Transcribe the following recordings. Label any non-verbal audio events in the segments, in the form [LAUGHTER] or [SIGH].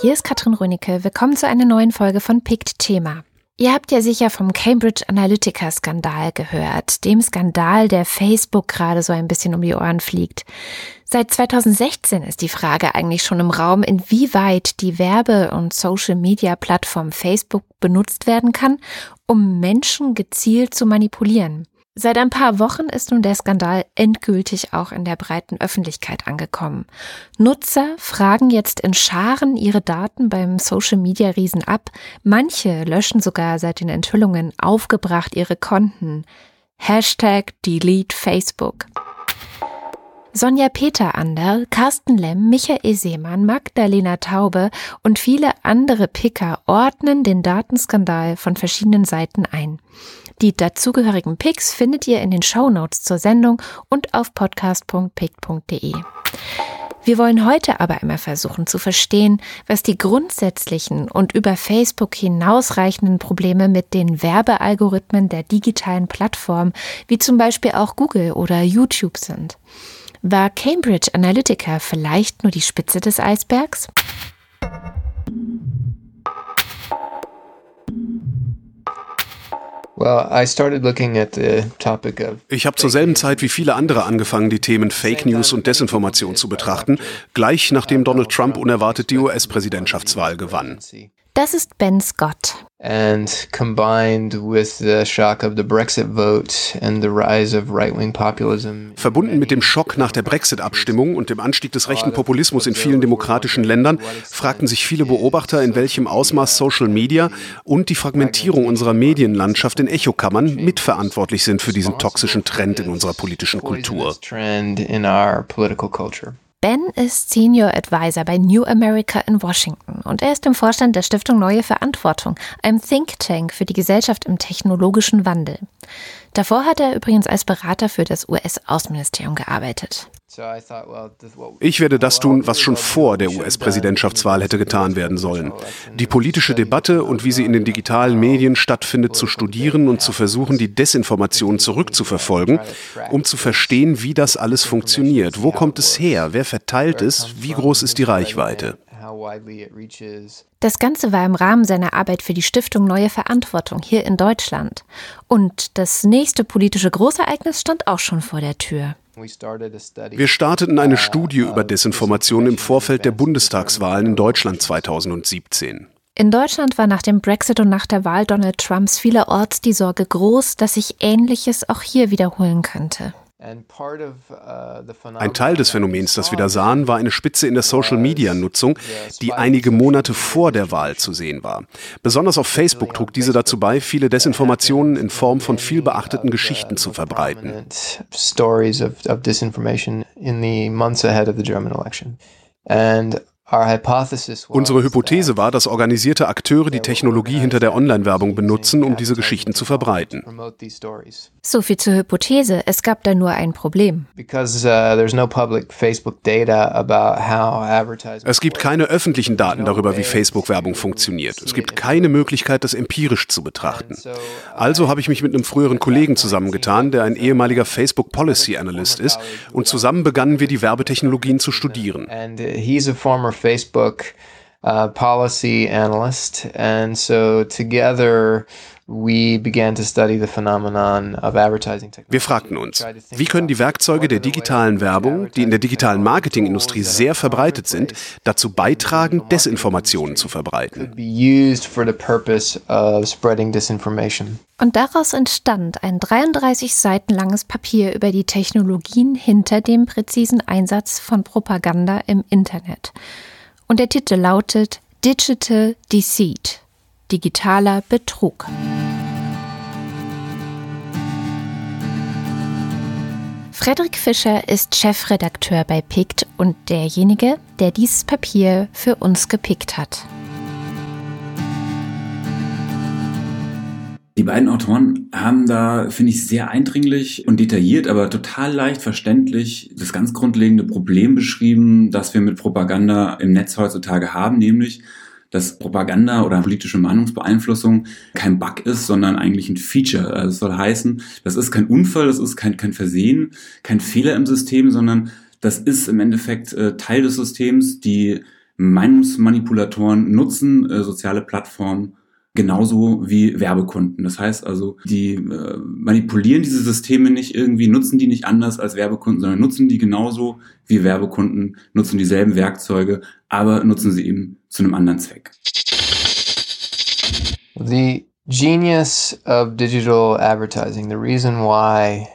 hier ist Katrin Rönecke. Willkommen zu einer neuen Folge von Pict Thema. Ihr habt ja sicher vom Cambridge Analytica-Skandal gehört, dem Skandal, der Facebook gerade so ein bisschen um die Ohren fliegt. Seit 2016 ist die Frage eigentlich schon im Raum, inwieweit die Werbe- und Social-Media-Plattform Facebook benutzt werden kann, um Menschen gezielt zu manipulieren. Seit ein paar Wochen ist nun der Skandal endgültig auch in der breiten Öffentlichkeit angekommen. Nutzer fragen jetzt in Scharen ihre Daten beim Social-Media-Riesen ab. Manche löschen sogar seit den Enthüllungen aufgebracht ihre Konten. Hashtag Delete Facebook. Sonja Peter Ander, Carsten Lemm, Michael Seemann, Magdalena Taube und viele andere Picker ordnen den Datenskandal von verschiedenen Seiten ein. Die dazugehörigen Picks findet ihr in den Show Notes zur Sendung und auf podcast.pick.de. Wir wollen heute aber einmal versuchen zu verstehen, was die grundsätzlichen und über Facebook hinausreichenden Probleme mit den Werbealgorithmen der digitalen Plattform, wie zum Beispiel auch Google oder YouTube sind. War Cambridge Analytica vielleicht nur die Spitze des Eisbergs? Ich habe zur selben Zeit wie viele andere angefangen, die Themen Fake News und Desinformation zu betrachten, gleich nachdem Donald Trump unerwartet die US-Präsidentschaftswahl gewann. Das ist Ben Scott. And combined with the shock of the Brexit vote and the rise of right-wing populism. Verbunden mit dem Schock nach der Brexit-Abstimmung und dem Anstieg des rechten Populismus in vielen demokratischen Ländern fragten sich viele Beobachter, in welchem Ausmaß Social Media und die Fragmentierung unserer Medienlandschaft in Echokammern mitverantwortlich sind für diesen toxischen Trend in unserer politischen Kultur. Ben ist Senior Advisor bei New America in Washington und er ist im Vorstand der Stiftung Neue Verantwortung, einem Think Tank für die Gesellschaft im technologischen Wandel. Davor hat er übrigens als Berater für das US-Außenministerium gearbeitet. Ich werde das tun, was schon vor der US-Präsidentschaftswahl hätte getan werden sollen. Die politische Debatte und wie sie in den digitalen Medien stattfindet, zu studieren und zu versuchen, die Desinformation zurückzuverfolgen, um zu verstehen, wie das alles funktioniert. Wo kommt es her? Wer verteilt es? Wie groß ist die Reichweite? Das Ganze war im Rahmen seiner Arbeit für die Stiftung Neue Verantwortung hier in Deutschland. Und das nächste politische Großereignis stand auch schon vor der Tür. Wir starteten eine Studie über Desinformation im Vorfeld der Bundestagswahlen in Deutschland 2017. In Deutschland war nach dem Brexit und nach der Wahl Donald Trumps vielerorts die Sorge groß, dass sich Ähnliches auch hier wiederholen könnte. Uh, Ein Teil des Phänomens, das wir da sahen, war eine Spitze in der Social-Media-Nutzung, die einige Monate vor der Wahl zu sehen war. Besonders auf Facebook trug diese dazu bei, viele Desinformationen in Form von viel beachteten Geschichten zu verbreiten. And Unsere Hypothese war, dass organisierte Akteure die Technologie hinter der Online-Werbung benutzen, um diese Geschichten zu verbreiten. So viel zur Hypothese. Es gab da nur ein Problem. Uh, es gibt keine öffentlichen Daten darüber, wie Facebook-Werbung funktioniert. Es gibt keine Möglichkeit, das empirisch zu betrachten. Also habe ich mich mit einem früheren Kollegen zusammengetan, der ein ehemaliger Facebook Policy Analyst ist, und zusammen begannen wir die Werbetechnologien zu studieren. Facebook uh, policy analyst. And so together wir fragten uns, wie können die Werkzeuge der digitalen Werbung, die in der digitalen Marketingindustrie sehr verbreitet sind, dazu beitragen, Desinformationen zu verbreiten? Und daraus entstand ein 33 Seiten langes Papier über die Technologien hinter dem präzisen Einsatz von Propaganda im Internet. Und der Titel lautet Digital Deceit digitaler Betrug. Frederik Fischer ist Chefredakteur bei PICT und derjenige, der dieses Papier für uns gepickt hat. Die beiden Autoren haben da, finde ich, sehr eindringlich und detailliert, aber total leicht verständlich das ganz grundlegende Problem beschrieben, das wir mit Propaganda im Netz heutzutage haben, nämlich dass Propaganda oder politische Meinungsbeeinflussung kein Bug ist, sondern eigentlich ein Feature. Also das soll heißen, das ist kein Unfall, das ist kein, kein Versehen, kein Fehler im System, sondern das ist im Endeffekt äh, Teil des Systems, die Meinungsmanipulatoren nutzen äh, soziale Plattformen genauso wie Werbekunden. Das heißt also, die äh, manipulieren diese Systeme nicht irgendwie, nutzen die nicht anders als Werbekunden, sondern nutzen die genauso wie Werbekunden, nutzen dieselben Werkzeuge, aber nutzen sie eben zu einem anderen Zweck. The genius of digital advertising, the reason why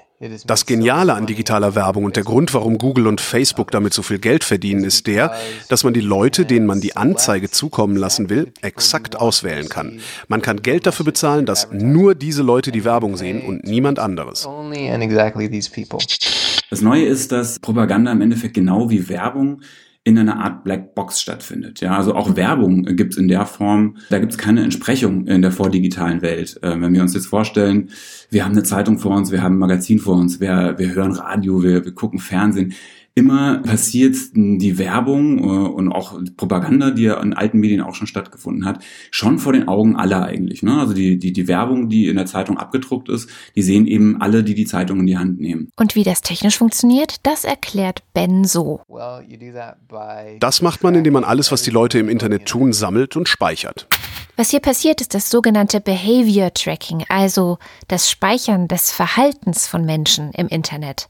das Geniale an digitaler Werbung und der Grund, warum Google und Facebook damit so viel Geld verdienen, ist der, dass man die Leute, denen man die Anzeige zukommen lassen will, exakt auswählen kann. Man kann Geld dafür bezahlen, dass nur diese Leute die Werbung sehen und niemand anderes. Das Neue ist, dass Propaganda im Endeffekt genau wie Werbung in einer Art Black Box stattfindet. Ja, also auch Werbung gibt es in der Form, da gibt es keine Entsprechung in der vordigitalen Welt. Äh, wenn wir uns jetzt vorstellen, wir haben eine Zeitung vor uns, wir haben ein Magazin vor uns, wir, wir hören Radio, wir, wir gucken Fernsehen immer passiert die Werbung äh, und auch Propaganda, die ja in alten Medien auch schon stattgefunden hat, schon vor den Augen aller eigentlich. Ne? Also die, die, die Werbung, die in der Zeitung abgedruckt ist, die sehen eben alle, die die Zeitung in die Hand nehmen. Und wie das technisch funktioniert, das erklärt Ben so. Das macht man, indem man alles, was die Leute im Internet tun, sammelt und speichert. Was hier passiert, ist das sogenannte Behavior Tracking, also das Speichern des Verhaltens von Menschen im Internet.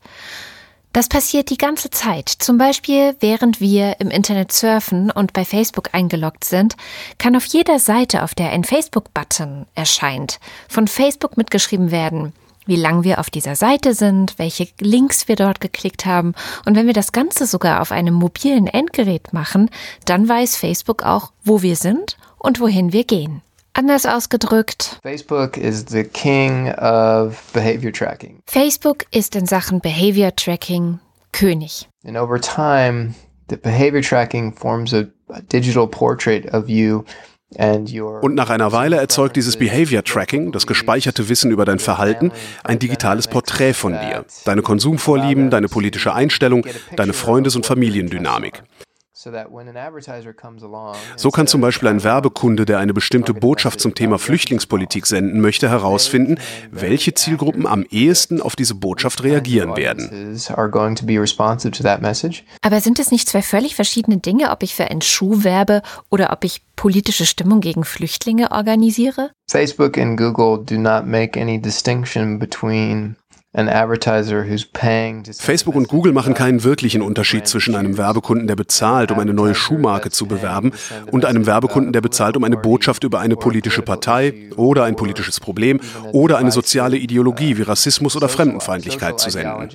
Das passiert die ganze Zeit. Zum Beispiel, während wir im Internet surfen und bei Facebook eingeloggt sind, kann auf jeder Seite, auf der ein Facebook-Button erscheint, von Facebook mitgeschrieben werden, wie lang wir auf dieser Seite sind, welche Links wir dort geklickt haben. Und wenn wir das Ganze sogar auf einem mobilen Endgerät machen, dann weiß Facebook auch, wo wir sind und wohin wir gehen. Anders ausgedrückt. Facebook is the king of behavior tracking. Facebook ist in Sachen Behavior Tracking König. And over time, the behavior tracking forms a, a digital portrait of you und nach einer Weile erzeugt dieses Behavior Tracking, das gespeicherte Wissen über dein Verhalten, ein digitales Porträt von dir, deine Konsumvorlieben, deine politische Einstellung, deine Freundes- und Familiendynamik. So kann zum Beispiel ein Werbekunde, der eine bestimmte Botschaft zum Thema Flüchtlingspolitik senden möchte, herausfinden, welche Zielgruppen am ehesten auf diese Botschaft reagieren werden. Aber sind es nicht zwei völlig verschiedene Dinge, ob ich für einen Schuh werbe oder ob ich politische Stimmung gegen Flüchtlinge organisiere? Facebook und Google do not make any distinction between Facebook und Google machen keinen wirklichen Unterschied zwischen einem Werbekunden, der bezahlt, um eine neue Schuhmarke zu bewerben, und einem Werbekunden, der bezahlt, um eine Botschaft über eine politische Partei oder ein politisches Problem oder eine soziale Ideologie wie Rassismus oder Fremdenfeindlichkeit zu senden.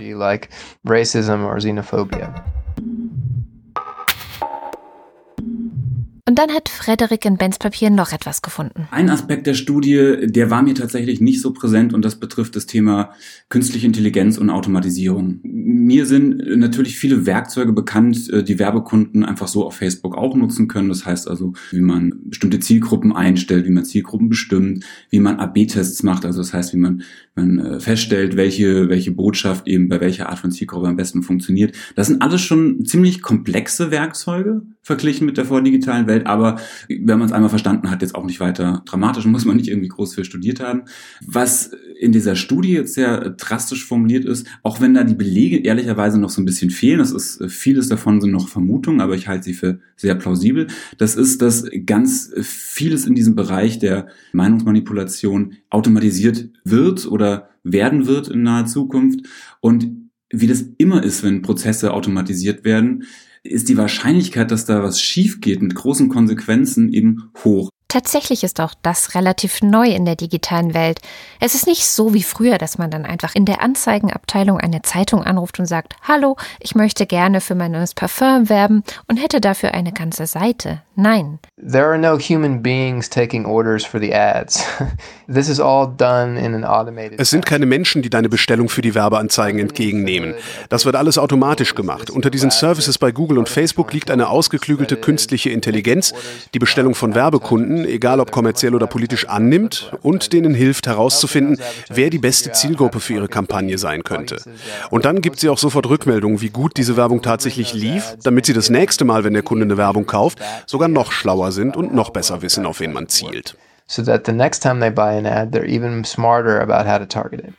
Und dann hat Frederik in Bens Papier noch etwas gefunden. Ein Aspekt der Studie, der war mir tatsächlich nicht so präsent und das betrifft das Thema künstliche Intelligenz und Automatisierung. Mir sind natürlich viele Werkzeuge bekannt, äh, die Werbekunden einfach so auf Facebook auch nutzen können. Das heißt also, wie man bestimmte Zielgruppen einstellt, wie man Zielgruppen bestimmt, wie man AB-Tests macht. Also das heißt, wie man, man äh, feststellt, welche, welche Botschaft eben bei welcher Art von Zielgruppe am besten funktioniert. Das sind alles schon ziemlich komplexe Werkzeuge verglichen mit der vordigitalen Welt. Aber wenn man es einmal verstanden hat, jetzt auch nicht weiter dramatisch, muss man nicht irgendwie groß für studiert haben. Was in dieser Studie jetzt sehr drastisch formuliert ist, auch wenn da die Belege ehrlicherweise noch so ein bisschen fehlen, das ist vieles davon sind noch Vermutungen, aber ich halte sie für sehr plausibel. Das ist, dass ganz vieles in diesem Bereich der Meinungsmanipulation automatisiert wird oder werden wird in naher Zukunft und wie das immer ist, wenn Prozesse automatisiert werden, ist die Wahrscheinlichkeit, dass da was schief geht mit großen Konsequenzen eben hoch. Tatsächlich ist auch das relativ neu in der digitalen Welt. Es ist nicht so wie früher, dass man dann einfach in der Anzeigenabteilung eine Zeitung anruft und sagt, hallo, ich möchte gerne für mein neues Parfum werben und hätte dafür eine ganze Seite. Nein. There are no human beings taking orders for the ads. [LAUGHS] This is all done in an automated Es sind keine Menschen, die deine Bestellung für die Werbeanzeigen entgegennehmen. Das wird alles automatisch gemacht. Unter diesen Services bei Google und Facebook liegt eine ausgeklügelte künstliche Intelligenz, die Bestellung von Werbekunden, egal ob kommerziell oder politisch, annimmt und denen hilft herauszufinden, wer die beste Zielgruppe für ihre Kampagne sein könnte. Und dann gibt sie auch sofort Rückmeldungen, wie gut diese Werbung tatsächlich lief, damit sie das nächste Mal, wenn der Kunde eine Werbung kauft, sogar noch schlauer sind und noch besser wissen, auf wen man zielt. So that the next time they buy an ad, they're even smarter about how to target it.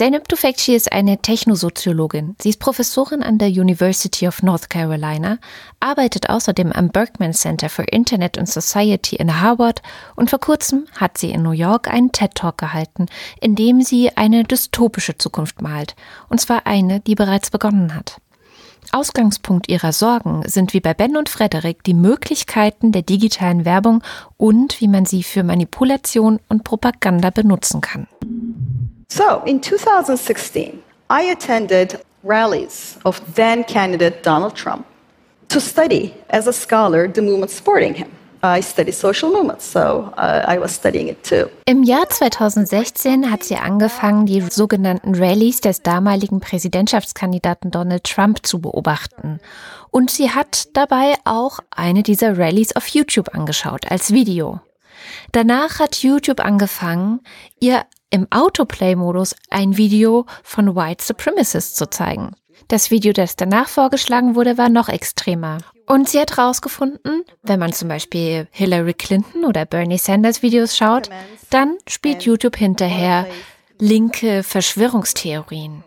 Zeynep Tufekci ist eine Technosoziologin. Sie ist Professorin an der University of North Carolina, arbeitet außerdem am Berkman Center for Internet and Society in Harvard und vor kurzem hat sie in New York einen TED-Talk gehalten, in dem sie eine dystopische Zukunft malt. Und zwar eine, die bereits begonnen hat. Ausgangspunkt ihrer Sorgen sind wie bei Ben und Frederik die Möglichkeiten der digitalen Werbung und wie man sie für Manipulation und Propaganda benutzen kann. So, in 2016, I attended rallies of then candidate Donald Trump to study as a scholar the movement supporting him. I study social movements, so uh, I was studying it too. Im Jahr 2016 hat sie angefangen, die sogenannten Rallies des damaligen Präsidentschaftskandidaten Donald Trump zu beobachten. Und sie hat dabei auch eine dieser Rallies auf YouTube angeschaut, als Video. Danach hat YouTube angefangen, ihr im Autoplay-Modus ein Video von White Supremacists zu zeigen. Das Video, das danach vorgeschlagen wurde, war noch extremer. Und sie hat herausgefunden, wenn man zum Beispiel Hillary Clinton oder Bernie Sanders Videos schaut, dann spielt YouTube hinterher linke Verschwörungstheorien.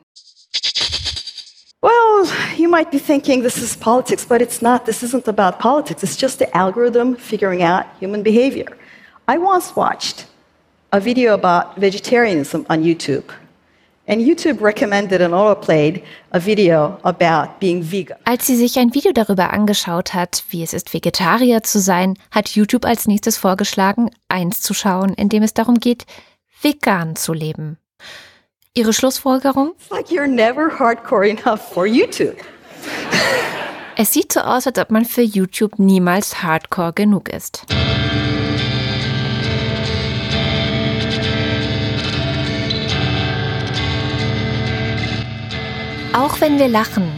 Well, you might be thinking this is politics, but it's not. This isn't about politics. It's just the algorithm figuring out human behavior. I once watched a video about vegetarianism on YouTube. And YouTube recommended and autoplayed a video about being vegan. Als sie sich ein Video darüber angeschaut hat, wie es ist, Vegetarier zu sein, hat YouTube als nächstes vorgeschlagen, eins zu schauen, in dem es darum geht, vegan zu leben. Ihre Schlussfolgerung? It's like you're never hardcore enough for YouTube. es sieht so aus, als ob man für YouTube niemals hardcore genug ist. Auch wenn wir lachen,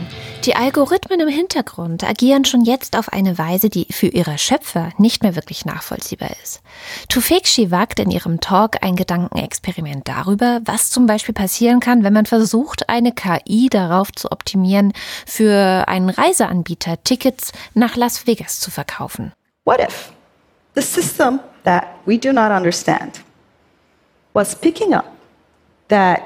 die Algorithmen im Hintergrund agieren schon jetzt auf eine Weise, die für ihre Schöpfer nicht mehr wirklich nachvollziehbar ist. Tufekci wagt in ihrem Talk ein Gedankenexperiment darüber, was zum Beispiel passieren kann, wenn man versucht, eine KI darauf zu optimieren, für einen Reiseanbieter Tickets nach Las Vegas zu verkaufen. What if the system that we do not understand was picking up that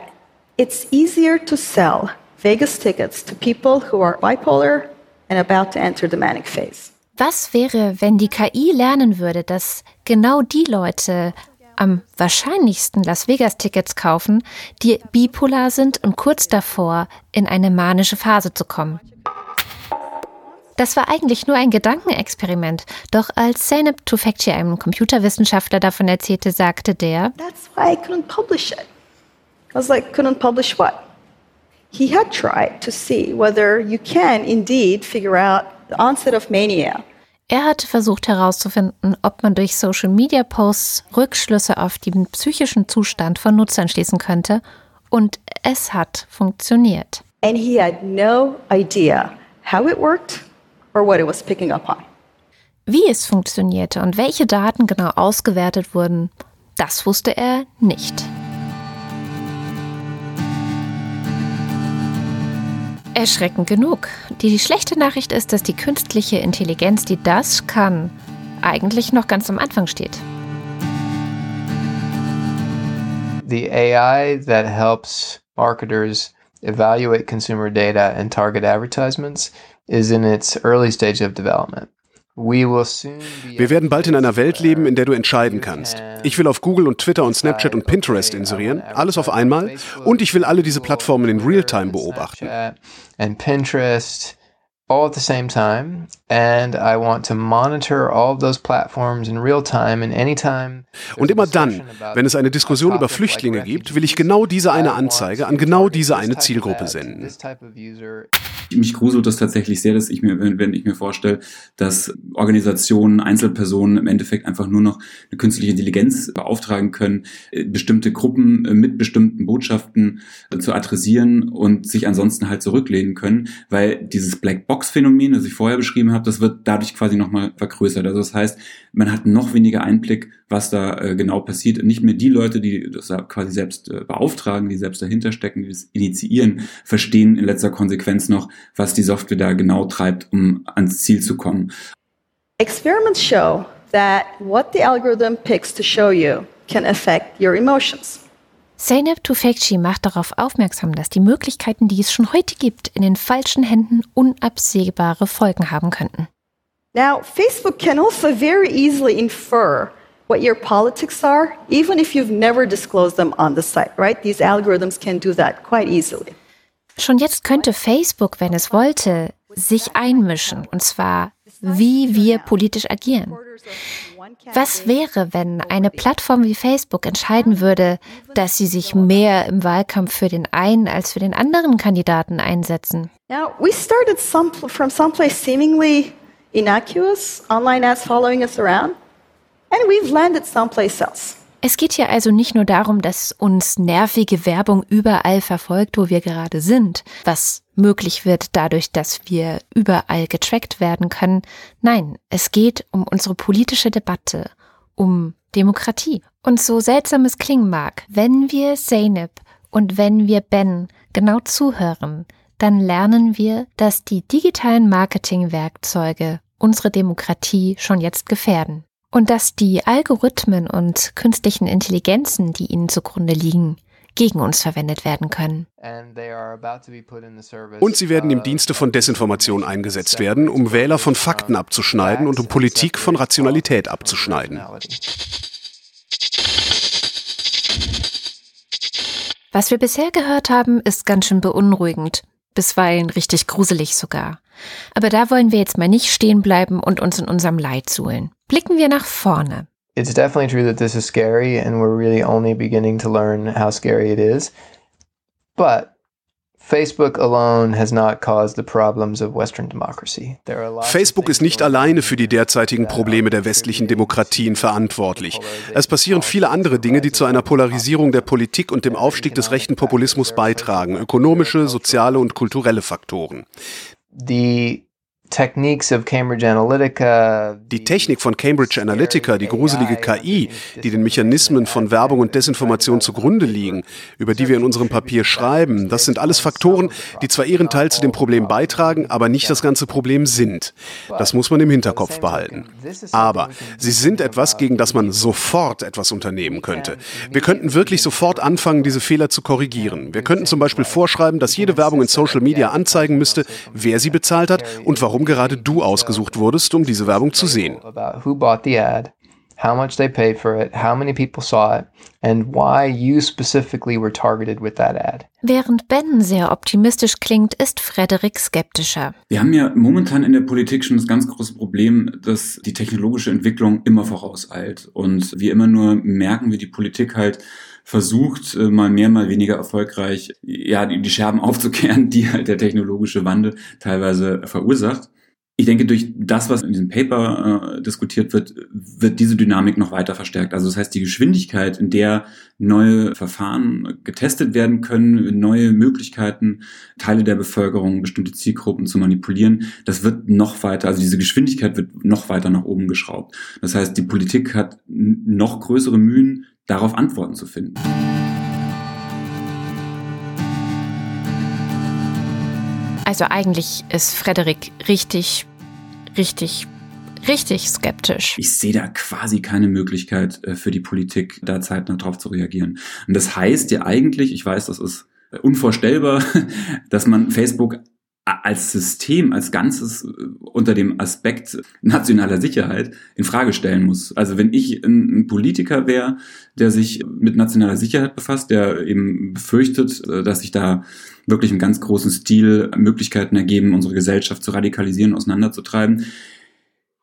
it's easier to sell Vegas tickets to people who are bipolar and about to enter the manic phase. Was wäre, wenn die KI lernen würde, dass genau die Leute am wahrscheinlichsten Las Vegas Tickets kaufen, die bipolar sind und kurz davor in eine manische Phase zu kommen? Das war eigentlich nur ein Gedankenexperiment. Doch als Zeynep Tufekci einem Computerwissenschaftler davon erzählte, sagte der, That's why I couldn't publish it. I was like, couldn't publish what? He had tried to see whether you can indeed figure out the onset of mania. Er hatte versucht herauszufinden, ob man durch Social Media Posts Rückschlüsse auf den psychischen Zustand von Nutzern schließen könnte und es hat funktioniert. And he had no idea how it worked or what it was picking up on. Wie es funktionierte und welche Daten genau ausgewertet wurden, das wusste er nicht. Erschreckend genug. Die schlechte Nachricht ist, dass die künstliche Intelligenz, die das kann, eigentlich noch ganz am Anfang steht. The AI that helps marketers evaluate consumer data and target advertisements is in its early stage of development. Wir werden bald in einer Welt leben, in der du entscheiden kannst. Ich will auf Google und Twitter und Snapchat und Pinterest inserieren, alles auf einmal, und ich will alle diese Plattformen in Realtime beobachten. All at the same time and I want to monitor all of those platforms in real time and anytime. Und immer dann, wenn es eine Diskussion über Flüchtlinge gibt, will ich genau diese eine Anzeige an genau diese eine Zielgruppe senden. Mich gruselt das tatsächlich sehr, dass ich mir, wenn ich mir vorstelle, dass Organisationen, Einzelpersonen im Endeffekt einfach nur noch eine künstliche Intelligenz beauftragen können, äh, bestimmte Gruppen äh, mit bestimmten Botschaften äh, zu adressieren und sich ansonsten halt zurücklehnen können, weil dieses Blackbox-Phänomen, das ich vorher beschrieben habe, das wird dadurch quasi nochmal vergrößert. Also das heißt, man hat noch weniger Einblick, was da äh, genau passiert. Nicht mehr die Leute, die das quasi selbst äh, beauftragen, die selbst dahinter stecken, die das initiieren, verstehen in letzter Konsequenz noch, was die Software da genau treibt, um ans Ziel zu kommen. Experiments show that what the algorithm picks to show you can affect your emotions. Zeynep Tufekci macht darauf aufmerksam, dass die Möglichkeiten, die es schon heute gibt, in den falschen Händen unabsehbare Folgen haben könnten. Now, Facebook can also very easily infer what your politics are, even if you've never disclosed them on the site, right? These algorithms can do that quite easily. Schon jetzt könnte Facebook, wenn es wollte, sich einmischen, und zwar wie wir politisch agieren. Was wäre, wenn eine Plattform wie Facebook entscheiden würde, dass sie sich mehr im Wahlkampf für den einen als für den anderen Kandidaten einsetzen? Now, we started some, from someplace seemingly innocuous, online ads following us around, and we've landed someplace else. Es geht hier also nicht nur darum, dass uns nervige Werbung überall verfolgt, wo wir gerade sind, was möglich wird dadurch, dass wir überall getrackt werden können. Nein, es geht um unsere politische Debatte, um Demokratie. Und so seltsam es klingen mag, wenn wir Zeynep und wenn wir Ben genau zuhören, dann lernen wir, dass die digitalen Marketingwerkzeuge unsere Demokratie schon jetzt gefährden. Und dass die Algorithmen und künstlichen Intelligenzen, die ihnen zugrunde liegen, gegen uns verwendet werden können. Und sie werden im Dienste von Desinformation eingesetzt werden, um Wähler von Fakten abzuschneiden und um Politik von Rationalität abzuschneiden. Was wir bisher gehört haben, ist ganz schön beunruhigend, bisweilen richtig gruselig sogar. Aber da wollen wir jetzt mal nicht stehen bleiben und uns in unserem Leid suhlen. Blicken wir nach vorne. It's definitely true that this is scary and we're really only beginning to learn how scary it is. But Facebook alone has not caused the problems of Western democracy. Facebook ist nicht alleine für die derzeitigen Probleme der westlichen Demokratien verantwortlich. Es passieren viele andere Dinge, die zu einer Polarisierung der Politik und dem Aufstieg des rechten Populismus beitragen, ökonomische, soziale und kulturelle Faktoren. The Die Technik von Cambridge Analytica, die gruselige KI, die den Mechanismen von Werbung und Desinformation zugrunde liegen, über die wir in unserem Papier schreiben, das sind alles Faktoren, die zwar ihren Teil zu dem Problem beitragen, aber nicht das ganze Problem sind. Das muss man im Hinterkopf behalten. Aber sie sind etwas, gegen das man sofort etwas unternehmen könnte. Wir könnten wirklich sofort anfangen, diese Fehler zu korrigieren. Wir könnten zum Beispiel vorschreiben, dass jede Werbung in Social Media anzeigen müsste, wer sie bezahlt hat und warum warum gerade du ausgesucht wurdest, um diese Werbung zu sehen. how much they paid for it, how many people saw it, and why you specifically were targeted with that ad. Während Ben sehr optimistisch klingt, ist Frederik skeptischer. Wir haben ja momentan in der Politik schon das ganz große Problem, dass die technologische Entwicklung immer vorauseilt und wir immer nur merken, wie die Politik halt versucht, äh, mal mehr, mal weniger erfolgreich, ja, die Scherben [LAUGHS] aufzukehren, die halt der technologische Wandel teilweise verursacht. Ich denke, durch das, was in diesem Paper äh, diskutiert wird, wird diese Dynamik noch weiter verstärkt. Also das heißt, die Geschwindigkeit, in der neue Verfahren getestet werden können, neue Möglichkeiten, Teile der Bevölkerung, bestimmte Zielgruppen zu manipulieren, das wird noch weiter, also diese Geschwindigkeit wird noch weiter nach oben geschraubt. Das heißt, die Politik hat noch größere Mühen, darauf Antworten zu finden. Also eigentlich ist Frederik richtig, richtig, richtig skeptisch. Ich sehe da quasi keine Möglichkeit äh, für die Politik, da zeitnah drauf zu reagieren. Und das heißt ja eigentlich, ich weiß, das ist unvorstellbar, [LAUGHS] dass man Facebook als System, als Ganzes äh, unter dem Aspekt nationaler Sicherheit in Frage stellen muss. Also wenn ich ein, Politiker wäre, der sich mit nationaler Sicherheit befasst, der eben befürchtet, äh, dass sich da wirklich im ganz großen Stil Möglichkeiten ergeben, unsere Gesellschaft zu radikalisieren, auseinanderzutreiben,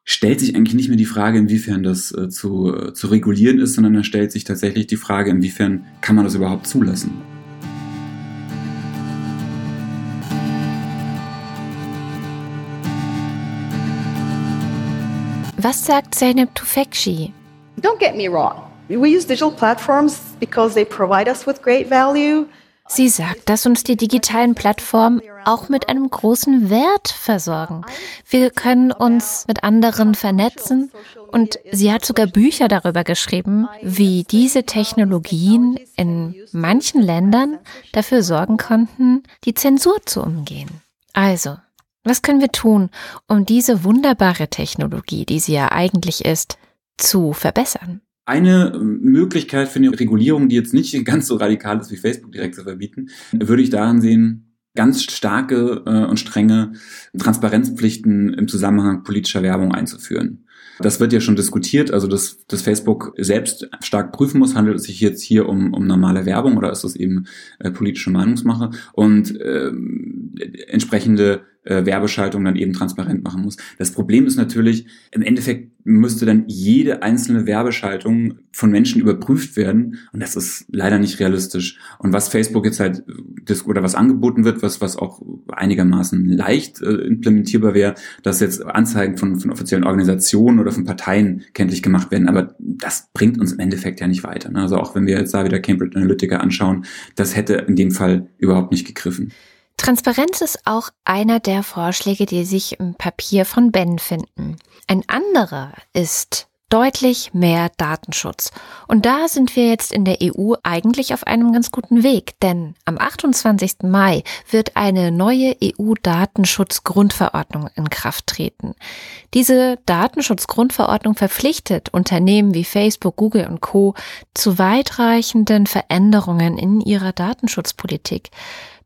stellt sich eigentlich nicht mehr die Frage, inwiefern das äh, zu, zu regulieren ist, sondern da stellt sich tatsächlich die Frage, inwiefern kann man das überhaupt zulassen. Was sagt Zeynep Tufekci? Don't get me wrong. We use digital platforms because they provide us with great value. Sie sagt, dass uns die digitalen Plattformen auch mit einem großen Wert versorgen. Wir können uns mit anderen vernetzen und sie hat sogar Bücher darüber geschrieben, wie diese Technologien in manchen Ländern dafür sorgen konnten, die Zensur zu umgehen. Also, was können wir tun, um diese wunderbare Technologie, die sie ja eigentlich ist, zu verbessern? Eine Möglichkeit für eine Regulierung, die jetzt nicht ganz so radikal ist wie Facebook direkt zu verbieten, würde ich daran sehen, ganz starke äh, und strenge Transparenzpflichten im Zusammenhang politischer Werbung einzuführen. Das wird ja schon diskutiert, also dass, dass Facebook selbst stark prüfen muss, handelt es sich jetzt hier um, um normale Werbung oder ist das eben äh, politische Meinungsmache und äh, entsprechende äh, Werbeschaltung dann eben transparent machen muss. Das Problem ist natürlich, im Endeffekt müsste dann jede einzelne Werbeschaltung von Menschen überprüft werden und das ist leider nicht realistisch. Und was Facebook jetzt halt oder was angeboten wird, was was auch einigermaßen leicht äh, implementierbar wäre, dass jetzt Anzeigen von, von offiziellen Organisationen oder von Parteien kenntlich gemacht werden, aber das bringt uns im Endeffekt ja nicht weiter. Ne? Also auch wenn wir jetzt da wieder Cambridge Analytica anschauen, das hätte in dem Fall überhaupt nicht gegriffen. Transparenz ist auch einer der Vorschläge, die sich im Papier von Ben finden. Ein anderer ist deutlich mehr Datenschutz. Und da sind wir jetzt in der EU eigentlich auf einem ganz guten Weg, denn am 28. Mai wird eine neue EU-Datenschutzgrundverordnung in Kraft treten. Diese Datenschutzgrundverordnung verpflichtet Unternehmen wie Facebook, Google und Co zu weitreichenden Veränderungen in ihrer Datenschutzpolitik.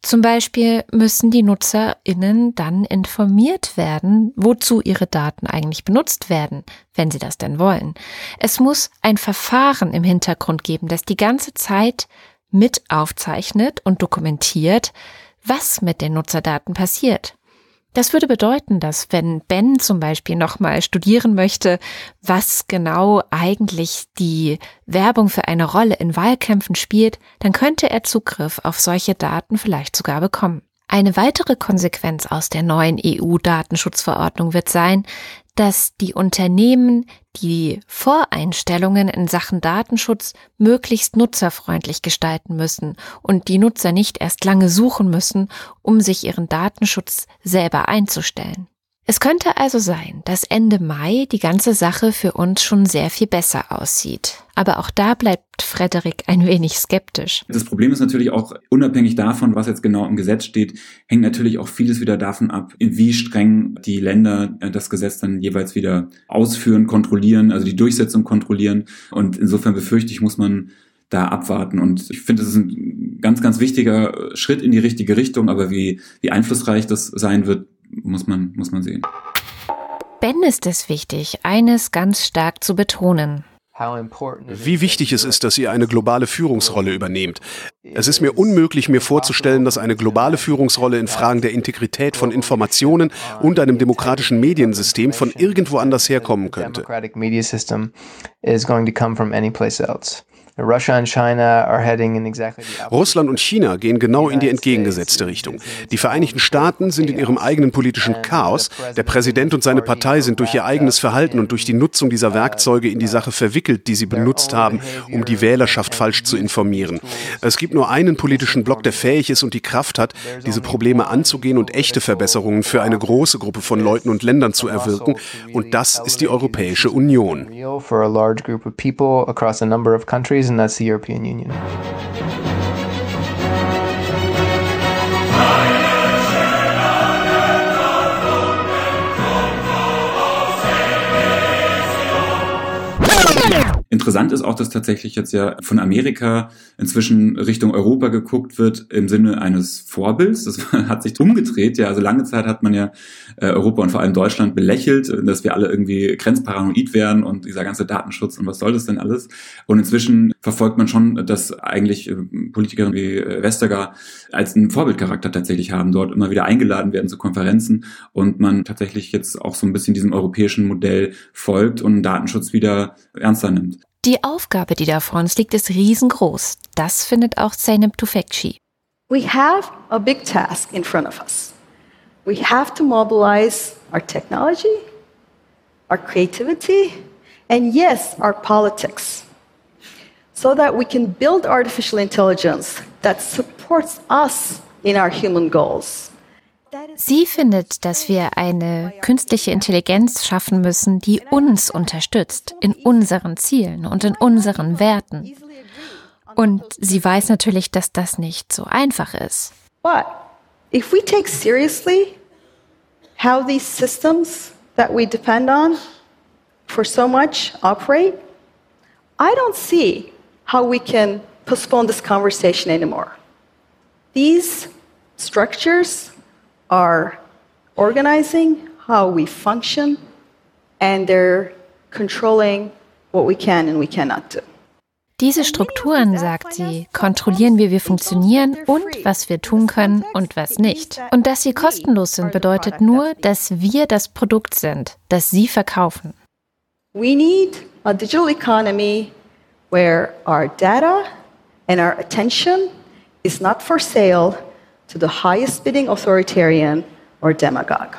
Zum Beispiel müssen die NutzerInnen dann informiert werden, wozu ihre Daten eigentlich benutzt werden, wenn sie das denn wollen. Es muss ein Verfahren im Hintergrund geben, das die ganze Zeit mit aufzeichnet und dokumentiert, was mit den Nutzerdaten passiert. Das würde bedeuten, dass wenn Ben zum Beispiel nochmal studieren möchte, was genau eigentlich die Werbung für eine Rolle in Wahlkämpfen spielt, dann könnte er Zugriff auf solche Daten vielleicht sogar bekommen. Eine weitere Konsequenz aus der neuen EU-Datenschutzverordnung wird sein, dass die Unternehmen die Voreinstellungen in Sachen Datenschutz möglichst nutzerfreundlich gestalten müssen und die Nutzer nicht erst lange suchen müssen, um sich ihren Datenschutz selber einzustellen. Es könnte also sein, dass Ende Mai die ganze Sache für uns schon sehr viel besser aussieht. Aber auch da bleibt Frederik ein wenig skeptisch. Das Problem ist natürlich auch, unabhängig davon, was jetzt genau im Gesetz steht, hängt natürlich auch vieles wieder davon ab, wie streng die Länder äh, das Gesetz dann jeweils wieder ausführen, kontrollieren, also die Durchsetzung kontrollieren. Und insofern befürchte ich, muss man da abwarten. Und ich finde, es ist ein ganz, ganz wichtiger Schritt in die richtige Richtung, aber wie, wie einflussreich das sein wird, muss man, muss man sehen. Ben ist es wichtig, eines ganz stark zu betonen. Wie wichtig es ist, dass ihr eine globale Führungsrolle übernehmt. Es ist mir unmöglich, mir vorzustellen, dass eine globale Führungsrolle in Fragen der Integrität von Informationen und einem demokratischen Mediensystem von irgendwo anders herkommen könnte. Russland und China gehen genau in die entgegengesetzte Richtung. Die Vereinigten Staaten sind in ihrem eigenen politischen Chaos. Der Präsident und seine Partei sind durch ihr eigenes Verhalten und durch die Nutzung dieser Werkzeuge in die Sache verwickelt, die sie benutzt haben, um die Wählerschaft falsch zu informieren. Es gibt nur einen politischen Block, der fähig ist und die Kraft hat, diese Probleme anzugehen und echte Verbesserungen für eine große Gruppe von Leuten und Ländern zu erwirken. Und das ist die Europäische Union and that's the European Union. Interessant ist auch, dass tatsächlich jetzt ja von Amerika inzwischen Richtung Europa geguckt wird im Sinne eines Vorbilds. Das [LAUGHS] hat sich umgedreht. Ja, also lange Zeit hat man ja äh, Europa und vor allem Deutschland belächelt, dass wir alle irgendwie grenzparanoid wären und dieser ganze Datenschutz und was soll das denn alles? Und inzwischen verfolgt man schon, dass eigentlich äh, Politiker wie äh, Vestager als einen Vorbildcharakter tatsächlich haben, dort immer wieder eingeladen werden zu Konferenzen und man tatsächlich jetzt auch so ein bisschen diesem europäischen Modell folgt und Datenschutz wieder ernster nimmt. Die Aufgabe, die da vor uns liegt, ist riesengroß. Das findet auch Zeynep Tufekci. We have a big task in front of us. We have to mobilize our technology, our creativity, and yes, our politics, so that we can build artificial intelligence that supports us in our human goals. Sie findet, dass wir eine künstliche Intelligenz schaffen müssen, die uns unterstützt in unseren Zielen und in unseren Werten. Und sie weiß natürlich, dass das nicht so einfach ist. But if we take seriously how these systems that we depend on for so much operate, I don't see how we can postpone this conversation anymore. These structures are organizing how we function, and they're controlling what we can and we cannot do. Diese Strukturen, sagt sie, kontrollieren, wie wir funktionieren und was wir tun können und was nicht. Und dass sie kostenlos sind, bedeutet nur, dass wir das Produkt sind, das sie verkaufen. We need a digital economy where our data and our attention is not for sale to the highest bidding authoritarian or demagogue.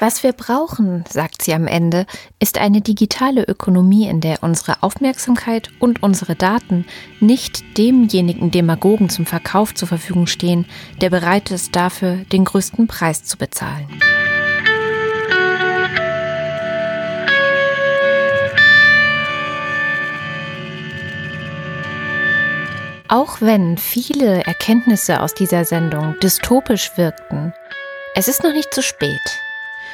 Was wir brauchen, sagt sie am Ende, ist eine digitale Ökonomie, in der unsere Aufmerksamkeit und unsere Daten nicht demjenigen Demagogen zum Verkauf zur Verfügung stehen, der bereit ist, dafür den größten Preis zu bezahlen. Auch wenn viele Erkenntnisse aus dieser Sendung dystopisch wirkten, es ist noch nicht zu spät.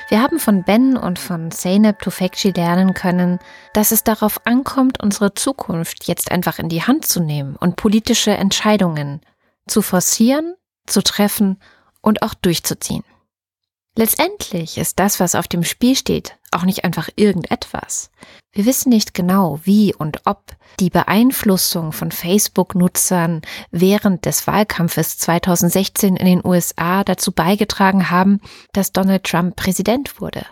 Wir haben von Ben und von Zeynep Tufekci lernen können, dass es darauf ankommt, unsere Zukunft jetzt einfach in die Hand zu nehmen und politische Entscheidungen zu forcieren, zu treffen und auch durchzuziehen. Letztendlich ist das, was auf dem Spiel steht, auch nicht einfach irgendetwas. Wir wissen nicht genau, wie und ob die Beeinflussung von Facebook-Nutzern während des Wahlkampfes 2016 in den USA dazu beigetragen haben, dass Donald Trump Präsident wurde.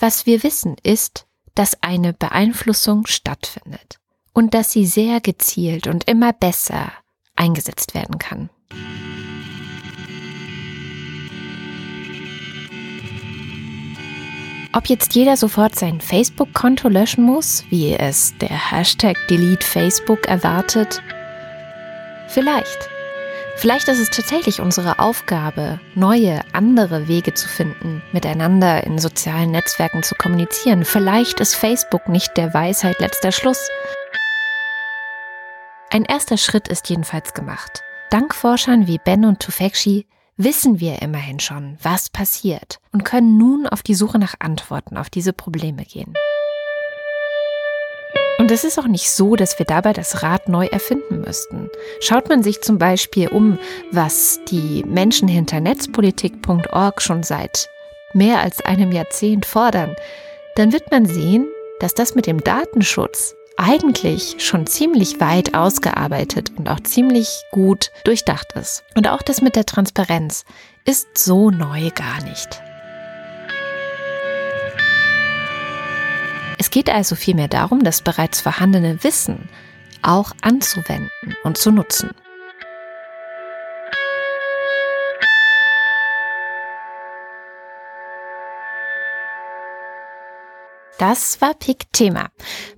Was wir wissen ist, dass eine Beeinflussung stattfindet und dass sie sehr gezielt und immer besser eingesetzt werden kann. Ob jetzt jeder sofort sein Facebook-Konto löschen muss, wie es der Hashtag Delete Facebook erwartet? Vielleicht. Vielleicht ist es tatsächlich unsere Aufgabe, neue, andere Wege zu finden, miteinander in sozialen Netzwerken zu kommunizieren. Vielleicht ist Facebook nicht der Weisheit letzter Schluss. Ein erster Schritt ist jedenfalls gemacht. Dank Forschern wie Ben und Tufekci wissen wir immerhin schon, was passiert und können nun auf die Suche nach Antworten auf diese Probleme gehen. Und es ist auch nicht so, dass wir dabei das Rad neu erfinden müssten. Schaut man sich zum Beispiel um, was die Menschen hinter netzpolitik.org schon seit mehr als einem Jahrzehnt fordern, dann wird man sehen, dass das mit dem Datenschutz eigentlich schon ziemlich weit ausgearbeitet und auch ziemlich gut durchdacht ist. Und auch das mit der Transparenz ist so neu gar nicht. Es geht also vielmehr darum, das bereits vorhandene Wissen auch anzuwenden und zu nutzen. Das war Pick Thema.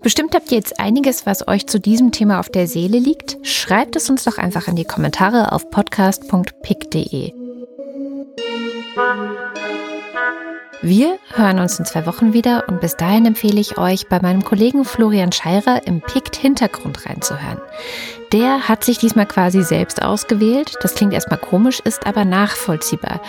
Bestimmt habt ihr jetzt einiges, was euch zu diesem Thema auf der Seele liegt. Schreibt es uns doch einfach in die Kommentare auf podcast.pick.de. Wir hören uns in zwei Wochen wieder und bis dahin empfehle ich euch, bei meinem Kollegen Florian Scheirer im PICT Hintergrund reinzuhören. Der hat sich diesmal quasi selbst ausgewählt. Das klingt erstmal komisch, ist aber nachvollziehbar.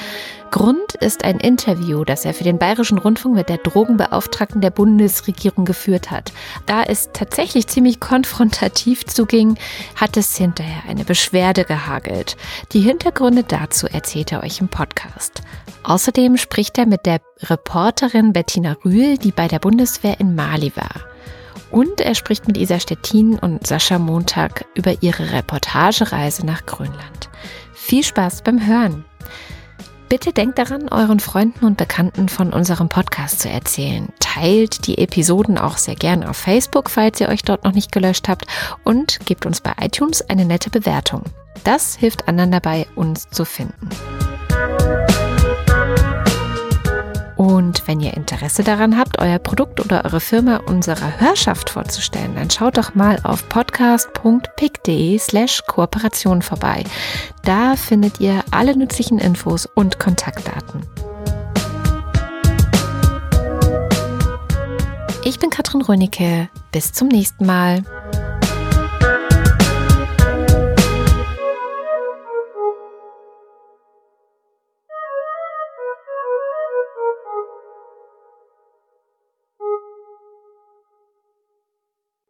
Grund ist ein Interview, das er für den Bayerischen Rundfunk mit der Drogenbeauftragten der Bundesregierung geführt hat. Da es tatsächlich ziemlich konfrontativ zuging, hat es hinterher eine Beschwerde gehagelt. Die Hintergründe dazu erzählt er euch im Podcast. Außerdem spricht er mit der Reporterin Bettina Rühl, die bei der Bundeswehr in Mali war. Und er spricht mit Isa Stettin und Sascha Montag über ihre Reportagereise nach Grönland. Viel Spaß beim Hören! Bitte denkt daran, euren Freunden und Bekannten von unserem Podcast zu erzählen. Teilt die Episoden auch sehr gern auf Facebook, falls ihr euch dort noch nicht gelöscht habt. Und gebt uns bei iTunes eine nette Bewertung. Das hilft anderen dabei, uns zu finden. Und wenn ihr Interesse daran habt, euer Produkt oder eure Firma unserer Hörschaft vorzustellen, dann schaut doch mal auf podcast.pick.de slash Kooperation vorbei. Da findet ihr alle nützlichen Infos und Kontaktdaten. Ich bin Katrin Rönicke. Bis zum nächsten Mal.